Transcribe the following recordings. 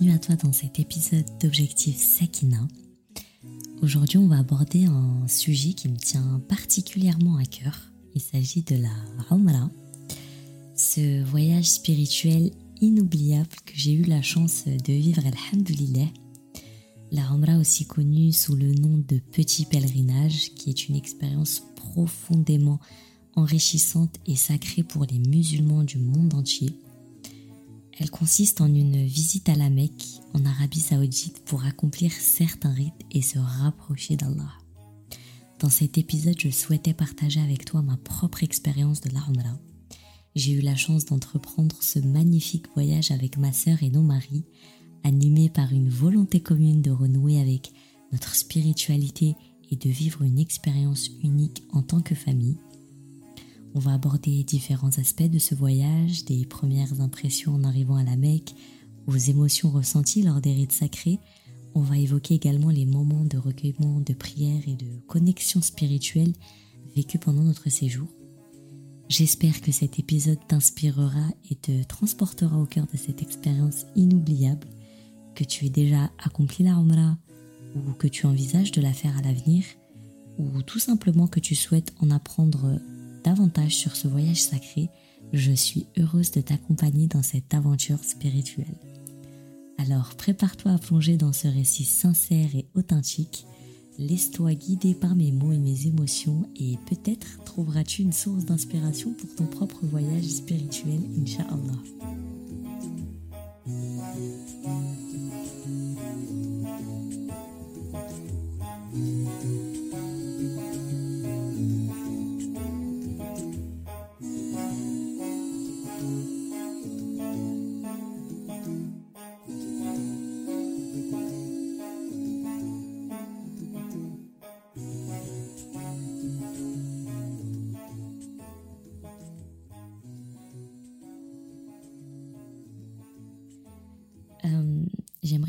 bienvenue à toi dans cet épisode d'Objectif Sakina. Aujourd'hui, on va aborder un sujet qui me tient particulièrement à cœur. Il s'agit de la Umrah, ce voyage spirituel inoubliable que j'ai eu la chance de vivre, alhamdulillah. La Umrah aussi connue sous le nom de petit pèlerinage, qui est une expérience profondément enrichissante et sacrée pour les musulmans du monde entier. Elle consiste en une visite à la Mecque, en Arabie Saoudite, pour accomplir certains rites et se rapprocher d'Allah. Dans cet épisode, je souhaitais partager avec toi ma propre expérience de la J'ai eu la chance d'entreprendre ce magnifique voyage avec ma sœur et nos maris, animés par une volonté commune de renouer avec notre spiritualité et de vivre une expérience unique en tant que famille. On va aborder différents aspects de ce voyage, des premières impressions en arrivant à la Mecque, aux émotions ressenties lors des rites sacrés. On va évoquer également les moments de recueillement, de prière et de connexion spirituelle vécus pendant notre séjour. J'espère que cet épisode t'inspirera et te transportera au cœur de cette expérience inoubliable, que tu aies déjà accompli la Umrah ou que tu envisages de la faire à l'avenir, ou tout simplement que tu souhaites en apprendre davantage sur ce voyage sacré, je suis heureuse de t'accompagner dans cette aventure spirituelle. Alors prépare-toi à plonger dans ce récit sincère et authentique, laisse-toi guider par mes mots et mes émotions et peut-être trouveras-tu une source d'inspiration pour ton propre voyage spirituel, Inch'Allah.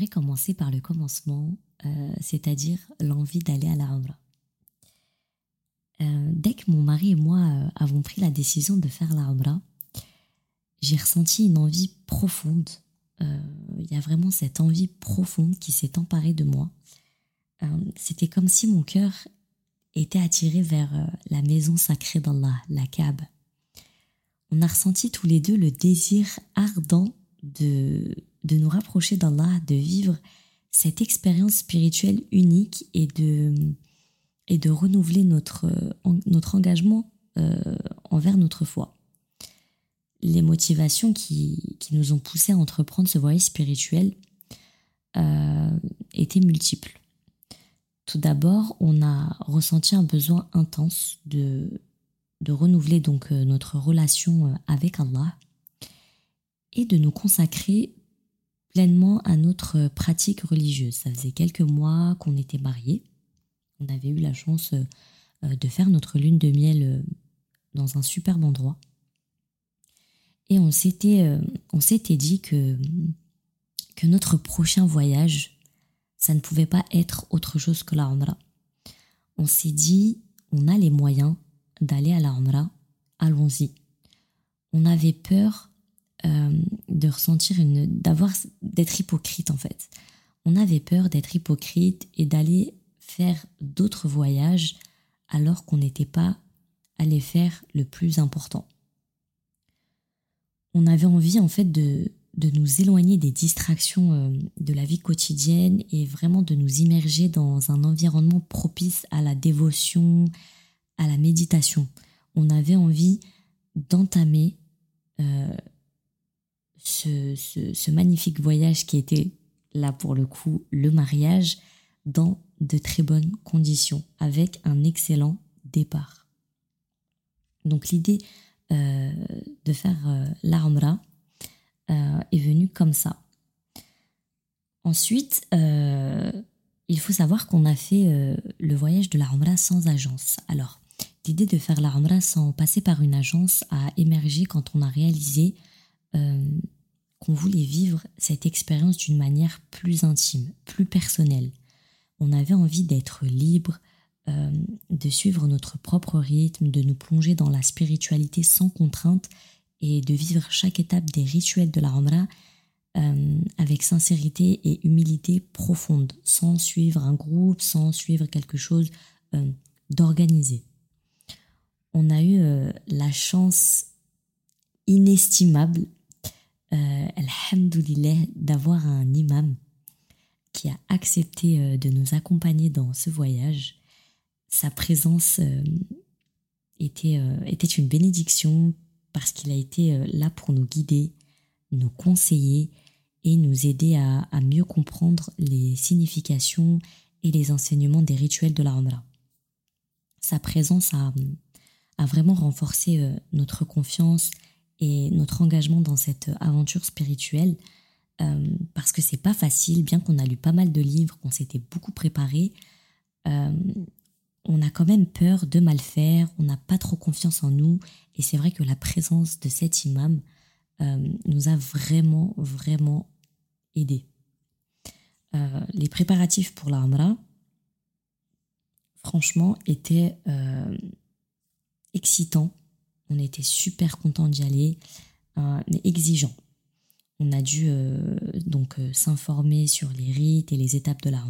Commencer par le commencement, euh, c'est-à-dire l'envie d'aller à la. Euh, dès que mon mari et moi euh, avons pris la décision de faire la j'ai ressenti une envie profonde. Il y a vraiment cette envie profonde qui s'est emparée de moi. C'était comme si mon cœur était attiré vers la maison sacrée d'Allah, la Kaaba. On a ressenti tous les deux le désir ardent de de nous rapprocher d'Allah, de vivre cette expérience spirituelle unique et de, et de renouveler notre, notre engagement euh, envers notre foi. Les motivations qui, qui, nous ont poussé à entreprendre ce voyage spirituel euh, étaient multiples. Tout d'abord, on a ressenti un besoin intense de, de renouveler donc euh, notre relation avec Allah et de nous consacrer pleinement à notre pratique religieuse. Ça faisait quelques mois qu'on était mariés. On avait eu la chance euh, de faire notre lune de miel euh, dans un superbe endroit. Et on s'était, euh, on s'était dit que, que notre prochain voyage, ça ne pouvait pas être autre chose que la Umrah. On s'est dit, on a les moyens d'aller à la Umrah, allons-y. On avait peur euh, de ressentir une, d'avoir, d'être hypocrite en fait. On avait peur d'être hypocrite et d'aller faire d'autres voyages alors qu'on n'était pas allé faire le plus important. On avait envie en fait de, de nous éloigner des distractions euh, de la vie quotidienne et vraiment de nous immerger dans un environnement propice à la dévotion, à la méditation. On avait envie d'entamer euh, ce, magnifique voyage qui était là pour le coup le mariage dans de très bonnes conditions avec un excellent départ. Donc l'idée euh, de faire euh, l'Armra euh, est venue comme ça. Ensuite, il faut savoir qu'on a fait le voyage de l'Armra sans agence. Alors, l'idée de faire l'Armra sans passer par une agence a émergé quand on a réalisé qu'on voulait vivre cette expérience d'une manière plus intime, plus personnelle. On avait envie d'être libre, euh, de suivre notre propre rythme, de nous plonger dans la spiritualité sans contrainte et de vivre chaque étape des rituels de la Ramra avec sincérité et humilité profonde, sans suivre un groupe, sans suivre quelque chose d'organisé. On a eu la chance inestimable, alhamdoulilah, d'avoir un imam qui a accepté de nous accompagner dans ce voyage. Sa présence était, était une bénédiction parce qu'il a été euh, là pour nous guider, nous conseiller et nous aider à, mieux comprendre les significations et les enseignements des rituels de la Umrah. Sa présence a, vraiment renforcé euh, notre confiance et notre engagement dans cette aventure spirituelle euh, parce que c'est pas facile, bien qu'on a lu pas mal de livres, qu'on s'était beaucoup préparé, on a quand même peur de mal faire, on n'a pas trop confiance en nous. Et c'est vrai que la présence de cet imam euh, nous a vraiment, vraiment aidés. Euh, les préparatifs pour la franchement, étaient euh, excitants. On était super contents d'y aller, mais exigeants. On a dû donc s'informer sur les rites et les étapes de la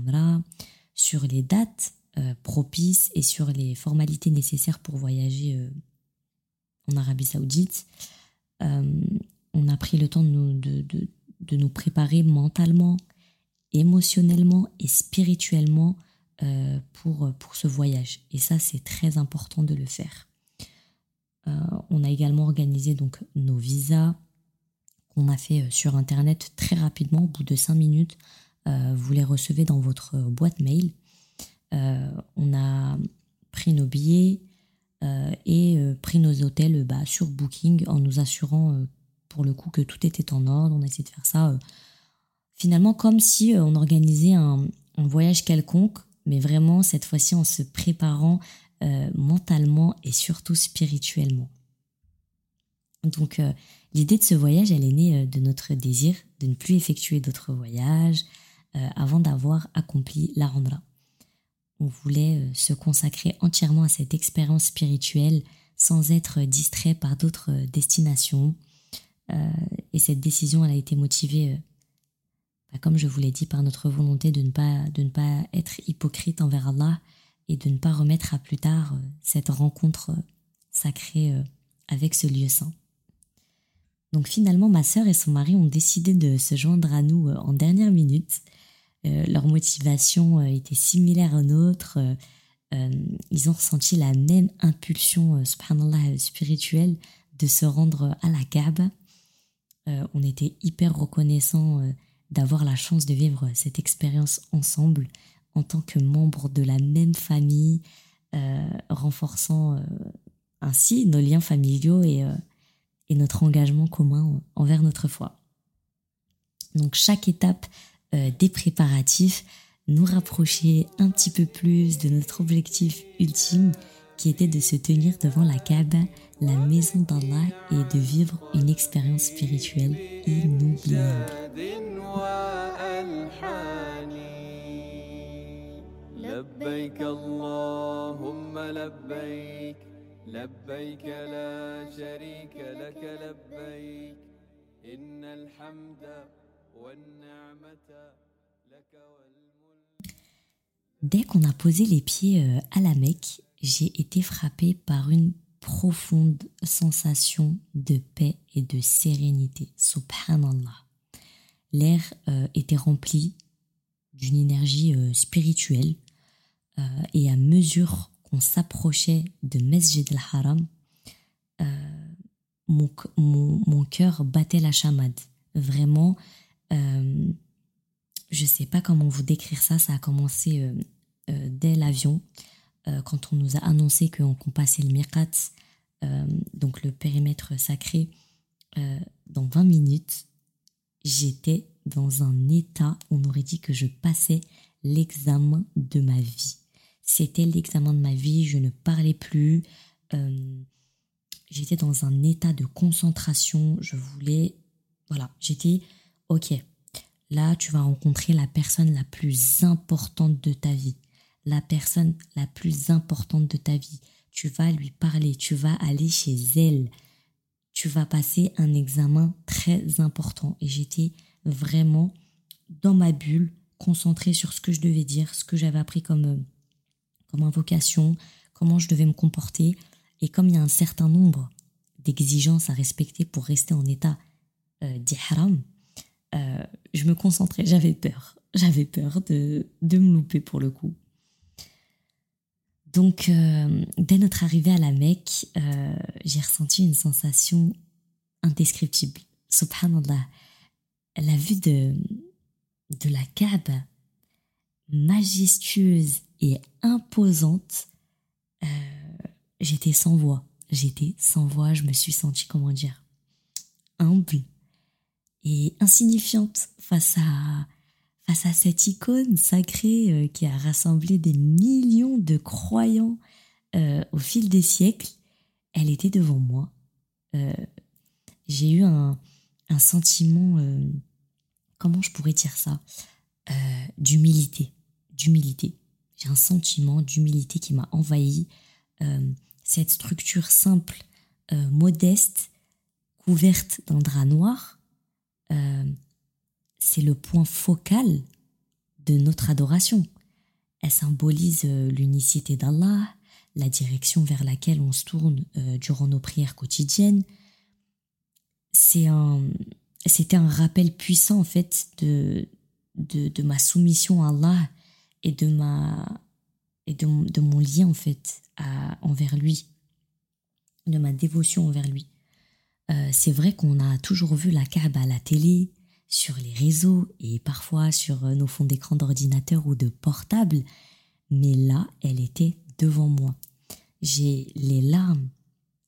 sur les dates euh, propice et sur les formalités nécessaires pour voyager euh, en Arabie Saoudite. Euh, on a pris le temps de nous, de, nous préparer mentalement, émotionnellement et spirituellement pour, pour ce voyage. Et ça, c'est très important de le faire. On a également organisé donc nos visas qu'on a fait sur Internet très rapidement, au bout de 5 minutes. vous les recevez dans votre boîte mail. Euh, on a pris nos billets euh, et euh, pris nos hôtels bah, sur Booking en nous assurant pour le coup que tout était en ordre. On a essayé de faire ça finalement comme si on organisait un, voyage quelconque, mais vraiment cette fois-ci en se préparant mentalement et surtout spirituellement. Donc l'idée de ce voyage, elle est née de notre désir de ne plus effectuer d'autres voyages avant d'avoir accompli la Rambla on voulait euh, se consacrer entièrement à cette expérience spirituelle sans être distrait par d'autres euh, destinations. Euh, et cette décision, elle a été motivée, bah, comme je vous l'ai dit, par notre volonté de ne, pas, de ne pas être hypocrite envers Allah et de ne pas remettre à plus tard cette rencontre sacrée avec ce lieu saint. Donc finalement, ma sœur et son mari ont décidé de se joindre à nous en dernière minute euh, leur motivation euh, était similaire à nôtre. Euh, ils ont ressenti la même impulsion, spirituelle de se rendre à la Kaaba. on était hyper reconnaissants d'avoir la chance de vivre cette expérience ensemble en tant que membres de la même famille, renforçant ainsi nos liens familiaux et, et, notre engagement commun envers notre foi. Donc chaque étape euh, des préparatifs, nous rapprocher un petit peu plus de notre objectif ultime qui était de se tenir devant la Kaaba, la maison d'Allah et de vivre une expérience spirituelle inoubliable. Dès qu'on a posé les pieds euh, à la Mecque, j'ai été frappée par une profonde sensation de paix et de sérénité. Subhanallah. L'air euh, était rempli d'une énergie euh, spirituelle et à mesure qu'on s'approchait de Mesjid al-Haram, mon, mon, cœur battait la chamade. Vraiment, je ne sais pas comment vous décrire ça, ça a commencé euh, euh, dès l'avion, euh, quand on nous a annoncé qu'on passait le Miqat, donc le périmètre sacré, dans 20 minutes, j'étais dans un état, on aurait dit que je passais l'examen de ma vie. C'était l'examen de ma vie, je ne parlais plus, j'étais dans un état de concentration, je voulais, voilà, j'étais, ok, Là, tu vas rencontrer la personne la plus importante de ta vie. La personne la plus importante de ta vie. Tu vas lui parler, tu vas aller chez elle. Tu vas passer un examen très important. Et j'étais vraiment dans ma bulle, concentrée sur ce que je devais dire, ce que j'avais appris comme, euh, comme invocation, comment je devais me comporter. Et comme il y a un certain nombre d'exigences à respecter pour rester en état euh, d'ihram, euh, je me concentrais, j'avais peur. J'avais peur de, de me louper pour le coup. Donc, euh, dès notre arrivée à la Mecque, euh, j'ai ressenti une sensation indescriptible. Subhanallah, la vue de, de la Kaaba, majestueuse et imposante, euh, j'étais sans voix. J'étais sans voix, je me suis sentie, comment dire, humble et insignifiante face à face à cette icône sacrée euh, qui a rassemblé des millions de croyants euh, au fil des siècles, elle était devant moi. J'ai eu un, un sentiment, comment je pourrais dire ça, d'humilité, d'humilité. J'ai un sentiment d'humilité qui m'a envahi. cette structure simple, modeste, couverte d'un drap noir, c'est le point focal de notre adoration. Elle symbolise euh, l'unicité d'Allah, la direction vers laquelle on se tourne euh, durant nos prières quotidiennes. C'est un, c'était un rappel puissant en fait de, de, ma soumission à Allah et de ma et de, mon lien en fait à, envers lui, de ma dévotion envers lui. Euh, c'est vrai qu'on a toujours vu la Kaaba à la télé, sur les réseaux et parfois sur euh, nos fonds d'écran d'ordinateur ou de portable, mais là, elle était devant moi. J'ai les larmes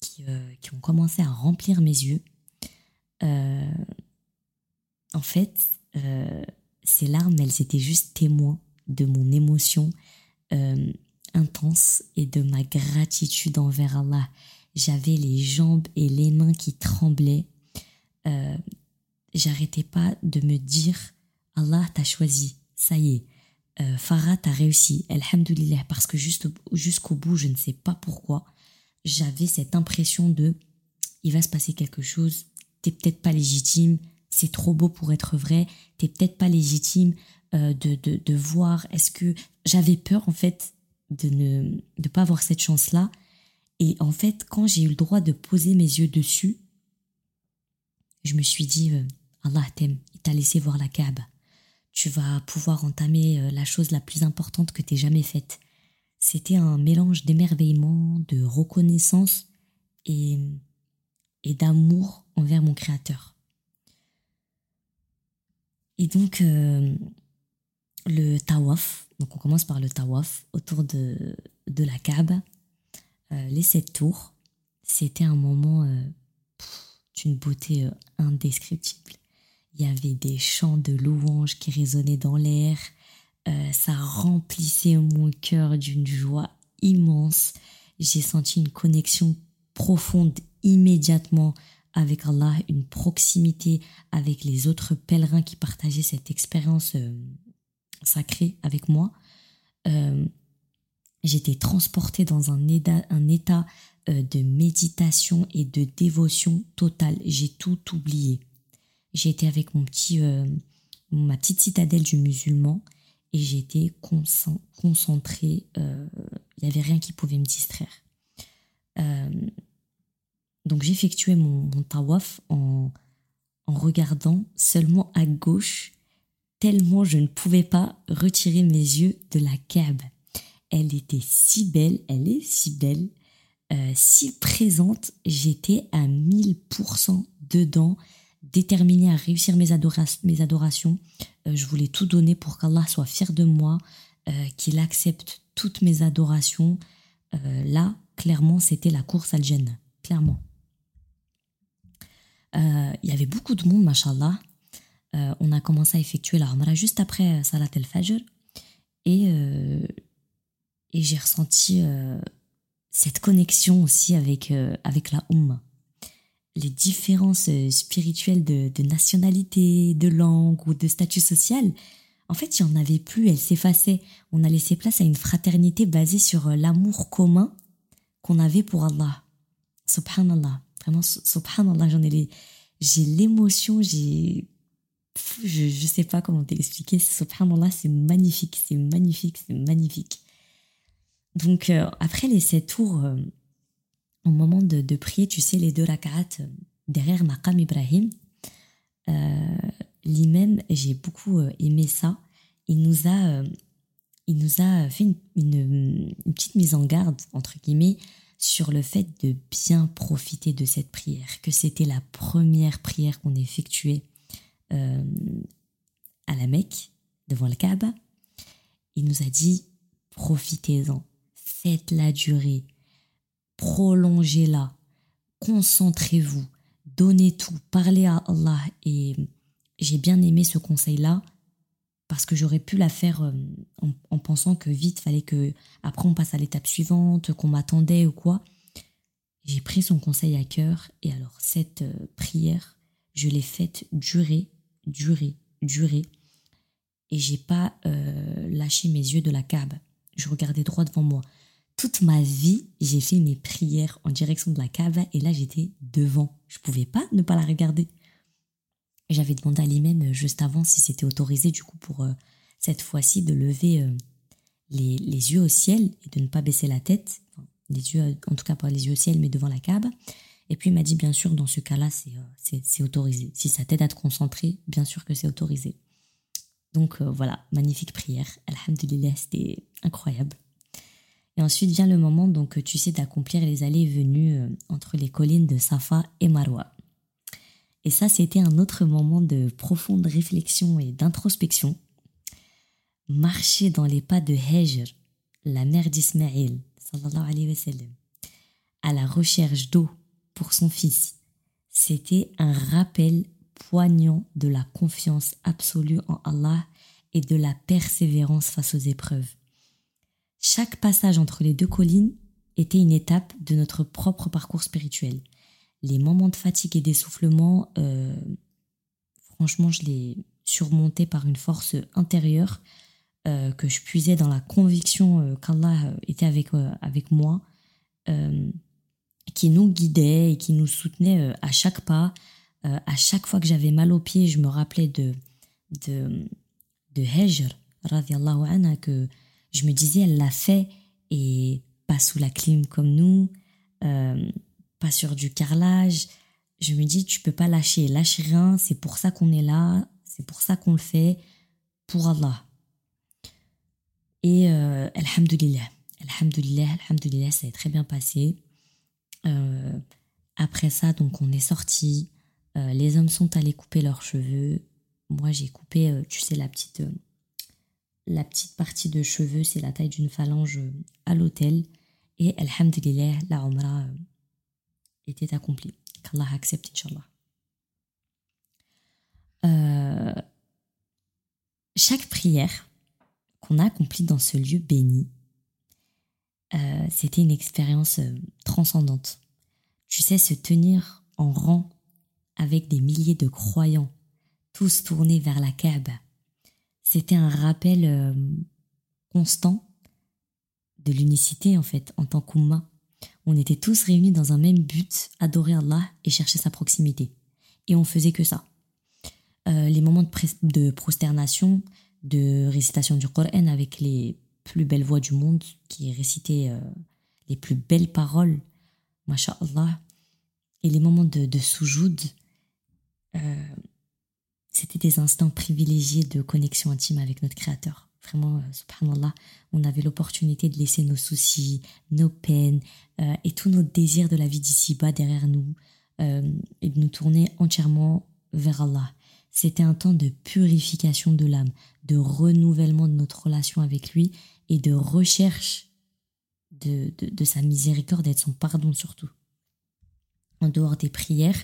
qui, euh, qui, ont commencé à remplir mes yeux. En fait, ces larmes, elles étaient juste témoins de mon émotion intense et de ma gratitude envers Allah. J'avais les jambes et les mains qui tremblaient. J'arrêtais pas de me dire Allah t'a choisi, ça y est, euh, Farah t'a réussi, Alhamdulillah, parce que jusqu'au bout, je ne sais pas pourquoi, j'avais cette impression de il va se passer quelque chose, t'es peut-être pas légitime, c'est trop beau pour être vrai, t'es peut-être pas légitime euh, de, de, de, voir, est-ce que j'avais peur en fait de ne de pas avoir cette chance-là. Et en fait, quand j'ai eu le droit de poser mes yeux dessus, je me suis dit, euh, Allah t'aime, il t'a laissé voir la Kaaba. Tu vas pouvoir entamer euh, la chose la plus importante que t'aies jamais faite. C'était un mélange d'émerveillement, de reconnaissance et, et d'amour envers mon Créateur. Et donc, euh, le tawaf, donc on commence par le tawaf autour de, de la Kaaba, les sept tours, c'était un moment d'une beauté indescriptible. Il y avait des chants de louanges qui résonnaient dans l'air. Euh, ça remplissait mon cœur d'une joie immense. J'ai senti une connexion profonde immédiatement avec Allah, une proximité avec les autres pèlerins qui partageaient cette expérience euh, sacrée avec moi. Euh, j'étais transportée dans un état, état de méditation et de dévotion totale. J'ai tout oublié. J'ai été avec mon petit, euh, ma petite citadelle du musulman et j'étais concentrée. Euh, il n'y avait rien qui pouvait me distraire. Euh, donc j'effectuais mon, mon tawaf en, en regardant seulement à gauche, tellement je ne pouvais pas retirer mes yeux de la Kaaba. Elle était si belle, elle est si belle, si présente, j'étais à 1000% dedans déterminée à réussir mes, adorations. Euh, je voulais tout donner pour qu'Allah soit fier de moi, euh, qu'il accepte toutes mes adorations. Euh, là, clairement, c'était la course à Jannah, clairement. Il y avait beaucoup de monde, mashallah. on a commencé à effectuer la Umrah juste après Salat el-Fajr. Et, et j'ai ressenti cette connexion aussi avec, avec la Ummah les différences euh, spirituelles de, nationalité, de langue ou de statut social, en fait, il n'y en avait plus, elles s'effaçaient. On a laissé place à une fraternité basée sur euh, l'amour commun qu'on avait pour Allah. Subhanallah. Vraiment, subhanallah, j'en ai j'ai l'émotion, j'ai, je ne sais pas comment t'expliquer. Subhanallah, c'est magnifique, c'est magnifique, c'est magnifique. Donc, euh, après les sept tours, euh, au moment de, prier, tu sais, les deux rak'at euh, derrière Maqam Ibrahim, l'imam, j'ai beaucoup aimé ça. Il nous a, il nous a fait une, une, petite mise en garde, entre guillemets, sur le fait de bien profiter de cette prière, que c'était la première prière qu'on effectuait euh, à la Mecque, devant le Kaaba. Il nous a dit profitez-en, faites-la durer, prolongez-la, concentrez-vous, donnez tout, parlez à Allah. Et j'ai bien aimé ce conseil-là parce que j'aurais pu la faire euh, en, pensant que vite fallait que après on passe à l'étape suivante, qu'on m'attendait ou quoi. J'ai pris son conseil à cœur et alors cette euh, prière, je l'ai faite durer, durer, durer. Et j'ai pas euh, lâché mes yeux de la Kaaba. Je regardais droit devant moi. Toute ma vie, j'ai fait mes prières en direction de la Kaaba et là j'étais devant. Je pouvais pas ne pas la regarder. J'avais demandé à l'imam euh, juste avant si c'était autorisé du coup pour euh, cette fois-ci de lever les, yeux au ciel et de ne pas baisser la tête. les yeux, en tout cas pas les yeux au ciel mais devant la Kaaba. Et puis il m'a dit bien sûr dans ce cas-là c'est autorisé. Si ça t'aide à te concentrer, bien sûr que c'est autorisé. Donc voilà, magnifique prière. Alhamdulillah, c'était incroyable. Et ensuite vient le moment donc tu sais d'accomplir les allées et venues entre les collines de Safa et Marwa. Et ça, c'était un autre moment de profonde réflexion et d'introspection. Marcher dans les pas de Hajr, la mère d'Ismaël, à la recherche d'eau pour son fils, c'était un rappel poignant de la confiance absolue en Allah et de la persévérance face aux épreuves. Chaque passage entre les deux collines était une étape de notre propre parcours spirituel. Les moments de fatigue et d'essoufflement, euh, franchement, je les surmontais par une force intérieure euh, que je puisais dans la conviction euh, qu'Allah était avec, avec moi, qui nous guidait et qui nous soutenait à chaque pas. à chaque fois que j'avais mal aux pieds, je me rappelais de, de, de Hajr, anha, que je me disais, elle l'a fait et pas sous la clim comme nous pas sur du carrelage. Je me dis, tu peux pas lâcher, lâche rien, c'est pour ça qu'on est là, c'est pour ça qu'on le fait, pour Allah. Et euh, Alhamdulillah, Alhamdulillah, Alhamdulillah, ça a très bien passé. Euh, après ça, donc on est sorti. Euh, les hommes sont allés couper leurs cheveux. Moi, j'ai coupé, euh, tu sais, la petite, la petite partie de cheveux, c'est la taille d'une phalange à l'hôtel. Et Alhamdulillah, la Umrah était accompli. Qu'Allah accepte, Inch'Allah. Chaque prière qu'on a accomplie dans ce lieu béni, euh, c'était une expérience euh, transcendante. Tu sais, se tenir en rang avec des milliers de croyants, tous tournés vers la Kaaba, c'était un rappel constant de l'unicité en fait en tant qu'Oumma on était tous réunis dans un même but, adorer Allah et chercher sa proximité. Et on faisait que ça. Euh, les moments de, prosternation, de récitation du Coran avec les plus belles voix du monde qui récitaient euh, les plus belles paroles, masha'Allah, et les moments de, de soujoud, euh, c'était des instants privilégiés de connexion intime avec notre Créateur. Vraiment, euh, subhanallah, on avait l'opportunité de laisser nos soucis, nos peines et tous nos désirs de la vie d'ici-bas derrière nous et de nous tourner entièrement vers Allah. C'était un temps de purification de l'âme, de renouvellement de notre relation avec lui et de recherche de, sa miséricorde et de son pardon surtout. En dehors des prières,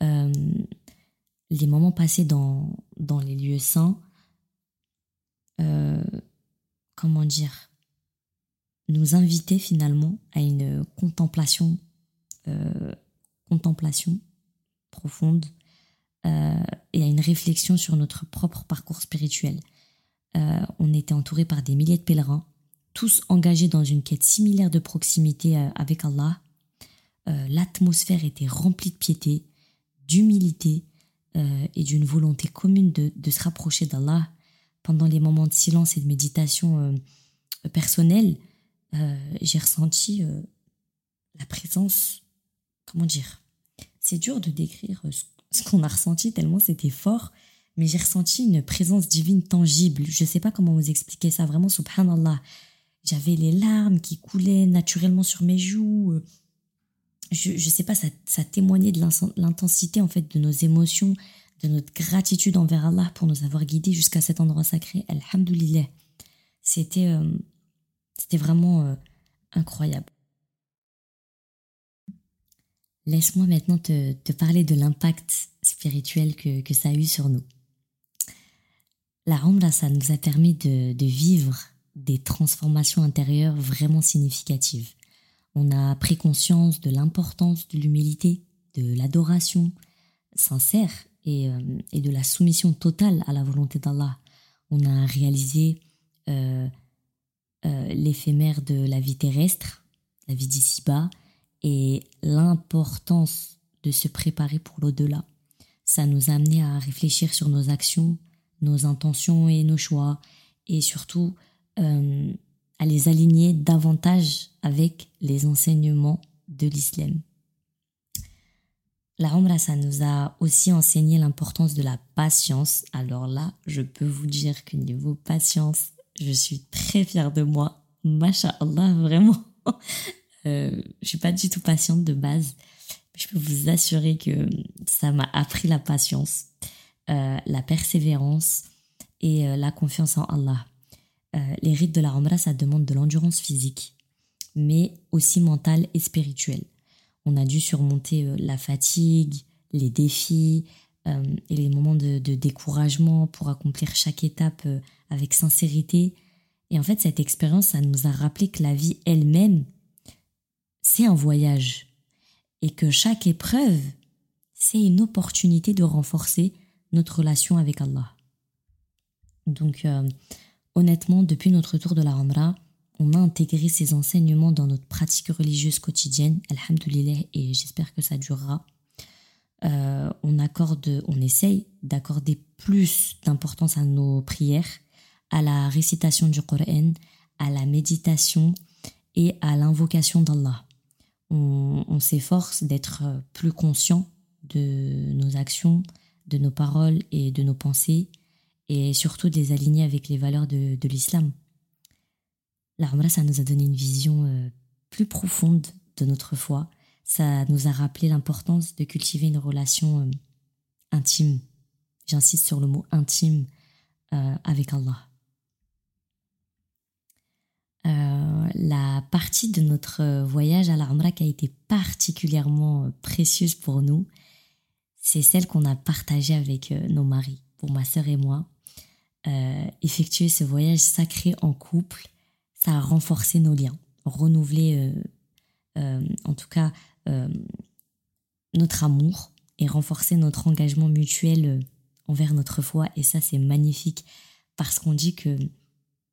les moments passés dans, dans les lieux saints, euh, comment dire, nous inviter finalement à une contemplation, euh, contemplation profonde euh, et à une réflexion sur notre propre parcours spirituel. On était entouré par des milliers de pèlerins, tous engagés dans une quête similaire de proximité avec Allah. L'atmosphère était remplie de piété, d'humilité, et d'une volonté commune de, de se rapprocher d'Allah pendant les moments de silence et de méditation personnelle, j'ai ressenti la présence, comment dire, c'est dur de décrire ce qu'on a ressenti tellement c'était fort, mais j'ai ressenti une présence divine tangible. Je ne sais pas comment vous expliquer ça, vraiment, subhanallah. J'avais les larmes qui coulaient naturellement sur mes joues. Je ne sais pas, ça, témoignait de l'intensité en fait de nos émotions, de notre gratitude envers Allah pour nous avoir guidés jusqu'à cet endroit sacré. Alhamdulillah. C'était euh, c'était vraiment euh, incroyable. Laisse-moi maintenant te, parler de l'impact spirituel que, ça a eu sur nous. La Rambla, ça nous a permis de, vivre des transformations intérieures vraiment significatives. On a pris conscience de l'importance de l'humilité, de l'adoration sincère et, euh, de la soumission totale à la volonté d'Allah. On a réalisé euh, euh, l'éphémère de la vie terrestre, la vie d'ici-bas, et l'importance de se préparer pour l'au-delà. Ça nous a amené à réfléchir sur nos actions, nos intentions et nos choix, et surtout euh, à les aligner davantage avec les enseignements de l'islam. La Umrah, ça nous a aussi enseigné l'importance de la patience. Alors là, je peux vous dire que niveau patience, je suis très fière de moi. Masha'Allah, vraiment. Euh, je suis pas du tout patiente de base. Je peux vous assurer que ça m'a appris la patience, euh, la persévérance et euh, la confiance en Allah. Euh, les rites de la Ramra, ça demande de l'endurance physique, mais aussi mentale et spirituelle. On a dû surmonter la fatigue, les défis et les moments de, de, découragement pour accomplir chaque étape avec sincérité. Et en fait, cette expérience, ça nous a rappelé que la vie elle-même c'est un voyage et que chaque épreuve, c'est une opportunité de renforcer notre relation avec Allah. Donc, euh, honnêtement, depuis notre retour de la Ramra, on a intégré ces enseignements dans notre pratique religieuse quotidienne, alhamdoulilah, et j'espère que ça durera. Euh, on accorde, on essaye d'accorder plus d'importance à nos prières, à la récitation du Coran, à la méditation et à l'invocation d'Allah on, s'efforce d'être plus conscient de nos actions, de nos paroles et de nos pensées, et surtout de les aligner avec les valeurs de, l'islam. La ça nous a donné une vision euh, plus profonde de notre foi. Ça nous a rappelé l'importance de cultiver une relation euh, intime. J'insiste sur le mot intime avec Allah. Euh, la partie de notre euh, voyage à l'Armra qui a été particulièrement euh, précieuse pour nous, c'est celle qu'on a partagée avec nos maris, pour ma sœur et moi. effectuer ce voyage sacré en couple, ça a renforcé nos liens, renouvelé en tout cas notre amour et renforcé notre engagement mutuel envers notre foi. Et ça, c'est magnifique parce qu'on dit que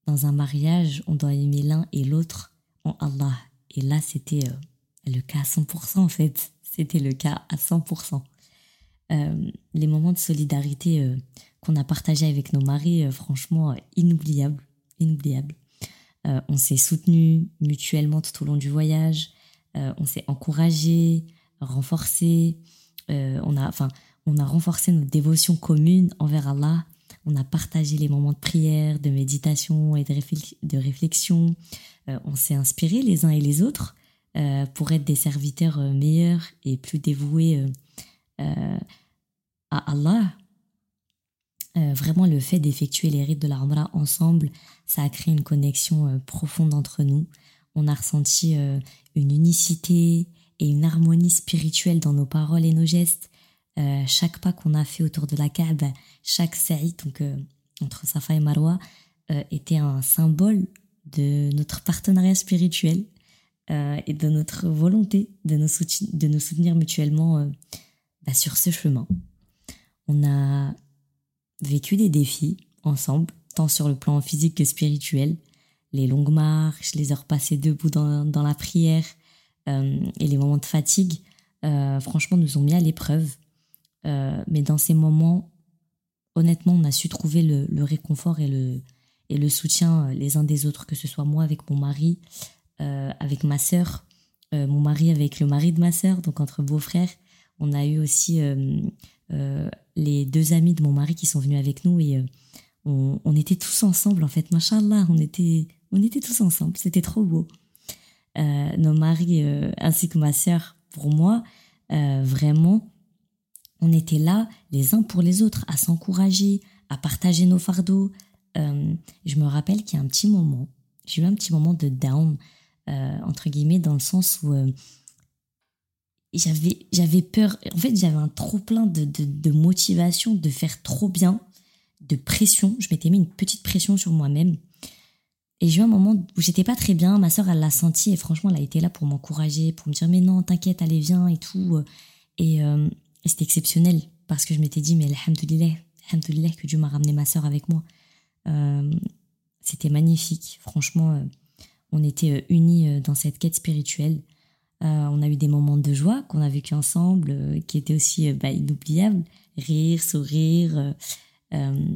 dans un mariage, on doit aimer l'un et l'autre en Allah. Et là, c'était euh, le cas à 100% en fait. C'était le cas à 100%. Euh, les moments de solidarité euh, qu'on a partagés avec nos maris, franchement, inoubliables. inoubliables. on s'est soutenus mutuellement tout au long du voyage. on s'est encouragés, renforcés. on, a, enfin, on a renforcé notre dévotion commune envers Allah on a partagé les moments de prière, de méditation et de, réflexion. Euh, on s'est inspiré les uns et les autres euh, pour être des serviteurs euh, meilleurs et plus dévoués à Allah. vraiment, le fait d'effectuer les rites de la ensemble, ça a créé une connexion profonde entre nous. On a ressenti une unicité et une harmonie spirituelle dans nos paroles et nos gestes. Euh, chaque pas qu'on a fait autour de la Kaaba, chaque saïd, donc euh, entre Safa et Marwa, euh, était un symbole de notre partenariat spirituel et de notre volonté de nous, de nous soutenir mutuellement bah, sur ce chemin. On a vécu des défis ensemble, tant sur le plan physique que spirituel. Les longues marches, les heures passées debout dans, la prière et les moments de fatigue, franchement, nous ont mis à l'épreuve mais dans ces moments, honnêtement, on a su trouver le, réconfort et le, et le soutien les uns des autres, que ce soit moi avec mon mari, avec ma sœur, mon mari avec le mari de ma sœur, donc entre beaux-frères. On a eu aussi les deux amis de mon mari qui sont venus avec nous et on, était tous ensemble en fait, machallah, on était, on était tous ensemble, c'était trop beau. Euh, nos maris euh, ainsi que ma sœur, pour moi, euh, vraiment, on était là les uns pour les autres, à s'encourager, à partager nos fardeaux. je me rappelle qu'il y a un petit moment, j'ai eu un petit moment de down, entre guillemets, dans le sens où j'avais j'avais peur en fait j'avais un trop plein de, de, motivation de faire trop bien de pression. Je m'étais mis une petite pression sur moi-même. Et j'ai eu un moment où j'étais pas très bien. Ma sœur, elle l'a senti et franchement, elle a été là pour m'encourager, pour me dire mais non, t'inquiète, allez, viens et tout. Et, euh, c'était exceptionnel parce que je m'étais dit mais alhamdoulilah, alhamdoulilah que Dieu m'a ramené ma sœur avec moi. Euh, c'était magnifique. Franchement, euh, on était unis dans cette quête spirituelle. On a eu des moments de joie qu'on a vécu ensemble, qui étaient aussi bah, inoubliables. Rire, sourire euh,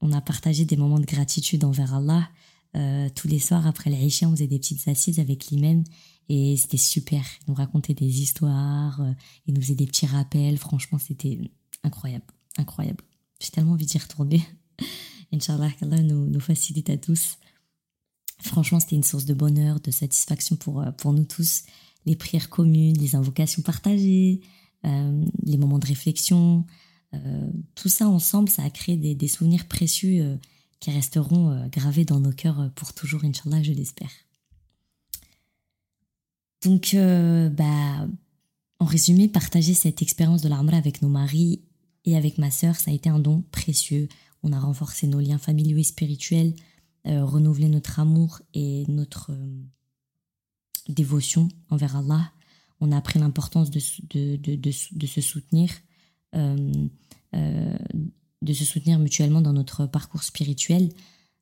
on a partagé des moments de gratitude envers Allah. Euh, tous les soirs après l'Aïcha, on faisait des petites assises avec l'imam et c'était super. Il nous racontait des histoires, euh, il nous faisait des petits rappels. Franchement, c'était incroyable, incroyable. J'ai tellement envie d'y retourner. Inch'Allah, qu'Allah nous, nous facilite à tous. Franchement, c'était une source de bonheur, de satisfaction pour, pour nous tous. Les prières communes, les invocations partagées, les moments de réflexion, euh, tout ça ensemble, ça a créé des, souvenirs précieux euh, qui resteront euh, gravés dans nos cœurs pour toujours, Inch'Allah, je l'espère. Donc, bah, en résumé, partager cette expérience de l'armra avec nos maris et avec ma sœur, ça a été un don précieux. On a renforcé nos liens familiaux et spirituels, renouvelé notre amour et notre dévotion envers Allah. On a appris l'importance de, de, de, de, se soutenir, euh, euh, de se soutenir mutuellement dans notre parcours spirituel.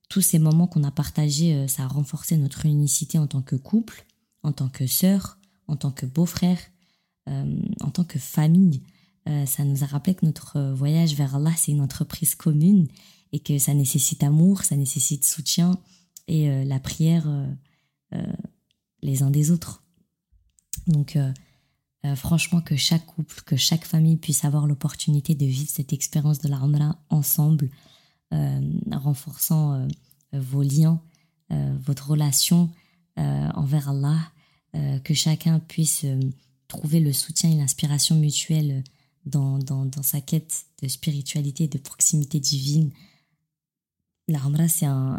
Tous ces moments qu'on a partagés, euh, ça a renforcé notre unicité en tant que couple, en tant que sœur, en tant que beau-frère, en tant que famille. ça nous a rappelé que notre voyage vers Allah, c'est une entreprise commune et que ça nécessite amour, ça nécessite soutien et la prière les uns des autres. Donc, euh, franchement, que chaque couple, que chaque famille puisse avoir l'opportunité de vivre cette expérience de la ensemble, euh, renforçant euh, vos liens, votre relation envers Allah, que chacun puisse trouver le soutien et l'inspiration mutuelle dans, dans, sa quête de spiritualité et de proximité divine. La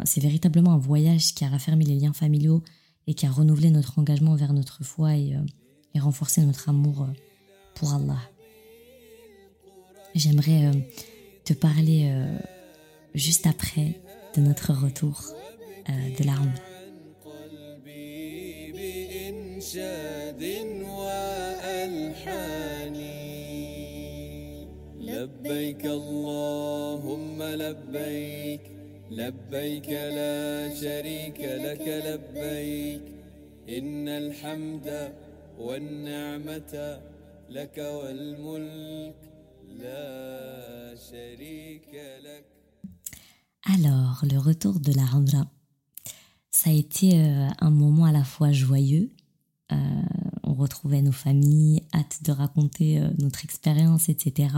c'est véritablement un voyage qui a raffermi les liens familiaux et qui a renouvelé notre engagement vers notre foi et et renforcer notre amour euh, pour Allah. J'aimerais euh, te parler euh, juste après de notre retour de l'arme. Alors, le retour de la Ramra, ça a été euh, un moment à la fois joyeux. Euh, on retrouvait nos familles, hâte de raconter euh, notre expérience, etc.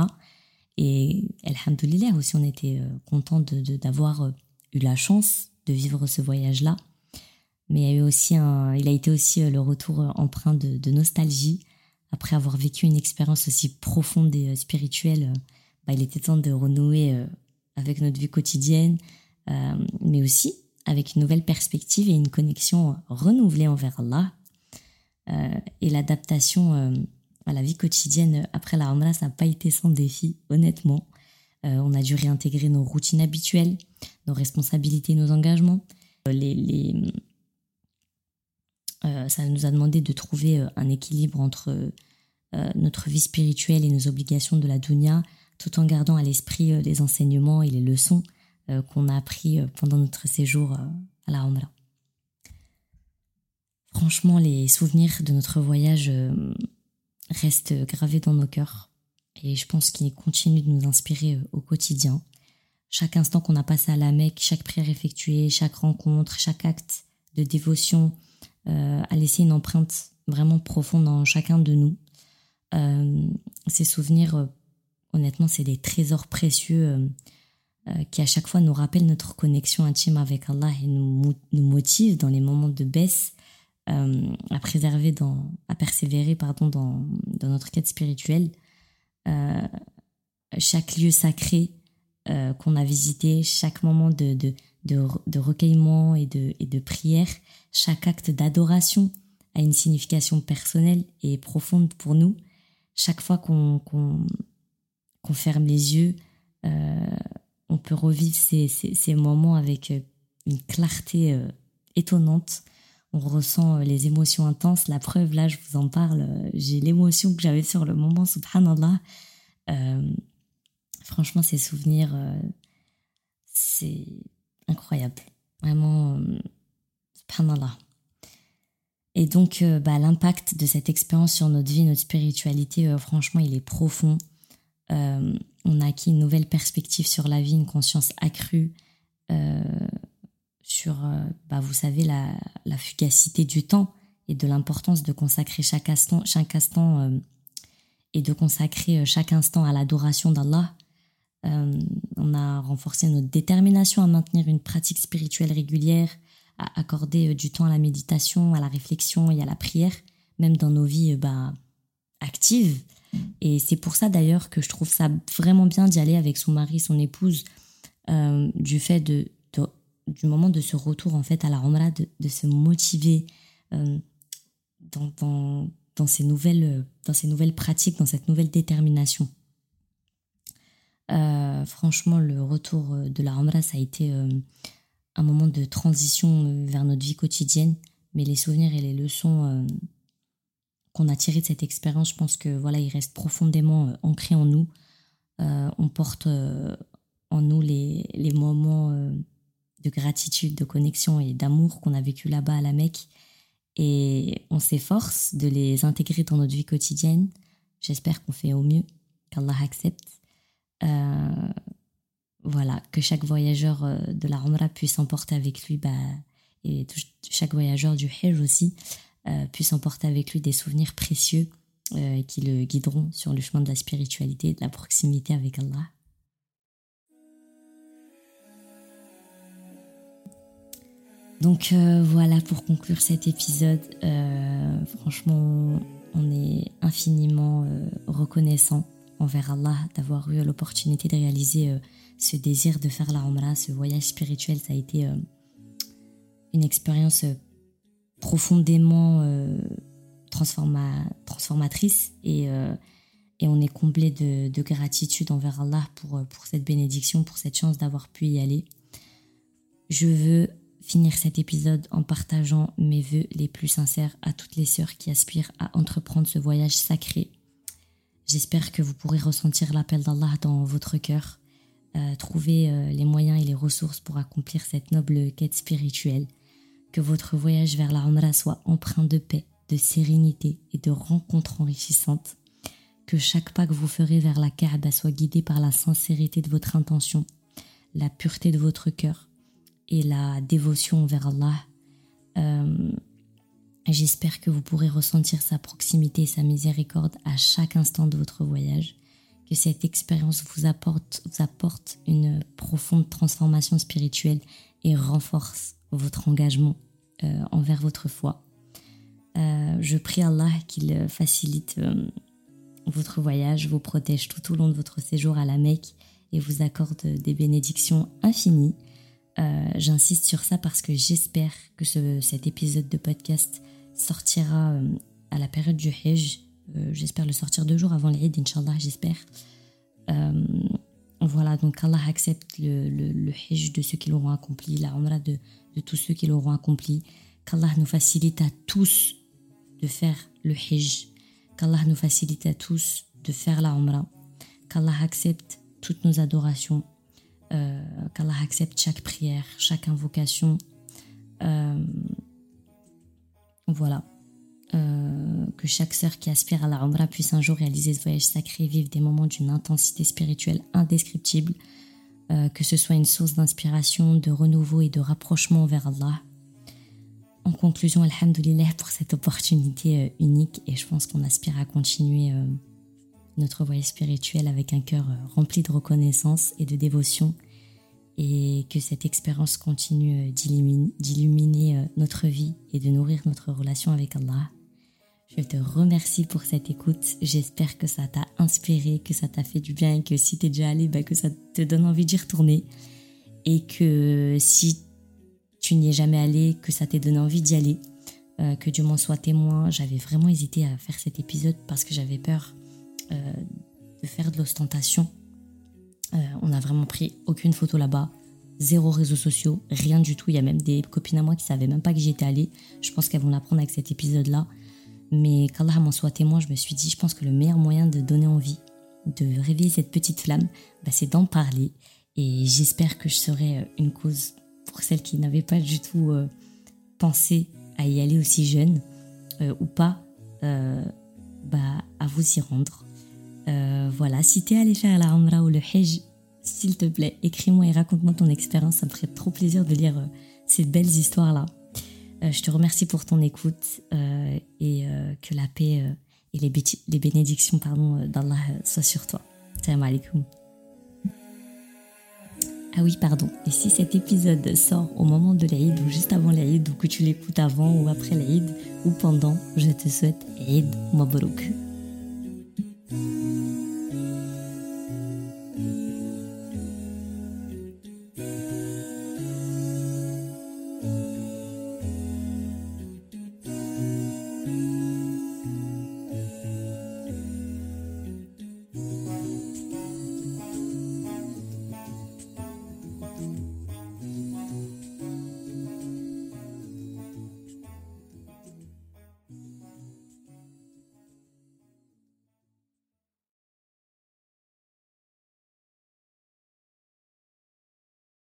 Et Alhamdulillah aussi, on était content d'avoir eu la chance de vivre ce voyage-là. Mais il, a été aussi le retour empreint de nostalgie après avoir vécu une expérience aussi profonde et euh, spirituelle, euh, bah, il était temps de renouer euh, avec notre vie quotidienne, mais aussi avec une nouvelle perspective et une connexion renouvelée envers Allah. et l'adaptation la vie quotidienne après la Ramadan, ça n'a pas été sans défi, honnêtement. on a dû réintégrer nos routines habituelles, nos responsabilités, nos engagements. Les, les, euh, ça nous a demandé de trouver euh, un équilibre entre euh, notre vie spirituelle et nos obligations de la dunya, tout en gardant à l'esprit les enseignements et les leçons qu'on a appris pendant notre séjour à la Umrah. Franchement, les souvenirs de notre voyage restent gravés dans nos cœurs. et je pense qu'il continue de nous inspirer au quotidien. Chaque instant qu'on a passé à la Mecque, chaque prière effectuée, chaque rencontre, chaque acte de dévotion a laissé une empreinte vraiment profonde dans chacun de nous. ces souvenirs, honnêtement, c'est des trésors précieux euh, qui à chaque fois nous rappelle notre connexion intime avec Allah et nous, nous motive dans les moments de baisse euh, à préserver, à persévérer pardon, dans, notre quête spirituelle. Euh, chaque lieu sacré qu'on a visité, chaque moment de, recueillement et de, prière, chaque acte d'adoration a une signification personnelle et profonde pour nous. Chaque fois qu'on ferme les yeux, on peut revivre ces, moments avec euh, une clarté euh, étonnante. On ressent euh, les émotions intenses. La preuve, là, je vous en parle, j'ai l'émotion que j'avais sur le moment, subhanallah. franchement, ces souvenirs, c'est incroyable. Vraiment, subhanallah. Et donc, bah, l'impact de cette expérience sur notre vie, notre spiritualité, franchement, il est profond. Euh, on a acquis une nouvelle perspective sur la vie, une conscience accrue euh, sur, euh, bah, vous savez, la, fugacité du temps et de l'importance de consacrer chaque instant, chaque instant et de consacrer chaque instant à l'adoration d'Allah. on a renforcé notre détermination à maintenir une pratique spirituelle régulière, à accorder du temps à la méditation, à la réflexion et à la prière, même dans nos vies bah, actives. Et c'est pour ça d'ailleurs que je trouve ça vraiment bien d'y aller avec son mari, son épouse, euh, du fait de, du moment de ce retour en fait à la Ramadan, de, se motiver euh, dans, dans, ces nouvelles, dans ces nouvelles pratiques, dans cette nouvelle détermination. Euh, franchement, le retour de la Ramadan, ça a été un moment de transition vers notre vie quotidienne, mais les souvenirs et les leçons qu'on a tiré de cette expérience, je pense que voilà, il reste profondément euh, ancré en nous. Euh, on porte euh, en nous les, les moments de gratitude, de connexion et d'amour qu'on a vécu là-bas à la Mecque. Et on s'efforce de les intégrer dans notre vie quotidienne. J'espère qu'on fait au mieux, qu'Allah accepte. voilà, que chaque voyageur de la Umrah puisse emporter avec lui, bah, et chaque voyageur du Hajj aussi, euh, puisse emporter avec lui des souvenirs précieux euh, qui le guideront sur le chemin de la spiritualité et de la proximité avec Allah. Donc euh, voilà pour conclure cet épisode. franchement, on est infiniment reconnaissant envers Allah d'avoir eu l'opportunité de réaliser ce désir de faire la Umrah, ce voyage spirituel. Ça a été une expérience profondément euh, transformatrice et, euh, on est comblé de, gratitude envers Allah pour, euh, pour cette bénédiction, pour cette chance d'avoir pu y aller. Je veux finir cet épisode en partageant mes voeux les plus sincères à toutes les sœurs qui aspirent à entreprendre ce voyage sacré. J'espère que vous pourrez ressentir l'appel d'Allah dans votre cœur, trouver les moyens et les ressources pour accomplir cette noble quête spirituelle que votre voyage vers la Umrah soit empreint de paix, de sérénité et de rencontres enrichissantes. Que chaque pas que vous ferez vers la Kaaba soit guidé par la sincérité de votre intention, la pureté de votre cœur et la dévotion envers Allah. Euh, j'espère que vous pourrez ressentir sa proximité et sa miséricorde à chaque instant de votre voyage. Que cette expérience vous apporte, une profonde transformation spirituelle et renforce votre engagement euh, envers votre foi. Euh, je prie Allah qu'il facilite votre voyage, vous protège tout au long de votre séjour à la Mecque et vous accorde des bénédictions infinies. J'insiste sur ça parce que j'espère que cet épisode de podcast sortira à la période du Hajj. j'espère le sortir deux jours avant l'Eid, Inch'Allah, j'espère. Voilà, donc Allah accepte le, le, hajj de ceux qui l'auront accompli, la umrah de, de tous ceux qui l'auront accompli. Qu'Allah nous facilite à tous de faire le hajj. Qu'Allah nous facilite à tous de faire la umrah. Qu'Allah accepte toutes nos adorations. Euh, Qu'Allah accepte chaque prière, chaque invocation. Euh, voilà. Euh, que chaque sœur qui aspire à la Umrah puisse un jour réaliser ce voyage sacré, vivre des moments d'une intensité spirituelle indescriptible, que ce soit une source d'inspiration, de renouveau et de rapprochement vers Allah. En conclusion, Alhamdulillah pour cette opportunité unique et je pense qu'on aspire à continuer notre voyage spirituel avec un cœur rempli de reconnaissance et de dévotion et que cette expérience continue d'illuminer notre vie et de nourrir notre relation avec Allah. Je te remercie pour cette écoute. J'espère que ça t'a inspiré, que ça t'a fait du bien et que si t'es déjà allé, bah, que ça te donne envie d'y retourner. Et que si tu n'y es jamais allé, que ça t'ait donné envie d'y aller. Euh, que Dieu m'en soit témoin. J'avais vraiment hésité à faire cet épisode parce que j'avais peur euh, de faire de l'ostentation. Euh, on n'a vraiment pris aucune photo là-bas zéro réseaux sociaux, rien du tout. Il y a même des copines à moi qui savaient même pas que j'y étais allée. Je pense qu'elles vont l'apprendre avec cet épisode-là. Mais qu'Allah m'en soit témoin, je me suis dit, je pense que le meilleur moyen de donner envie, de réveiller cette petite flamme, bah, c'est d'en parler. Et j'espère que je serai euh, une cause pour celles qui n'avaient pas du tout euh, pensé à y aller aussi jeune, ou pas, bah, à vous y rendre. Voilà, si t'es allé faire la Umrah ou le Hajj, s'il te plaît, écris-moi et raconte-moi ton expérience. Ça me ferait trop plaisir de lire ces belles histoires-là. Euh, je te remercie pour ton écoute euh, et euh, que la paix et les, bénédictions pardon, d'Allah soient sur toi. Salam alaikum. Ah oui, pardon. Et si cet épisode sort au moment de l'Aïd ou juste avant l'Aïd ou que tu l'écoutes avant ou après l'Aïd ou pendant, je te souhaite Eid Mabrouk.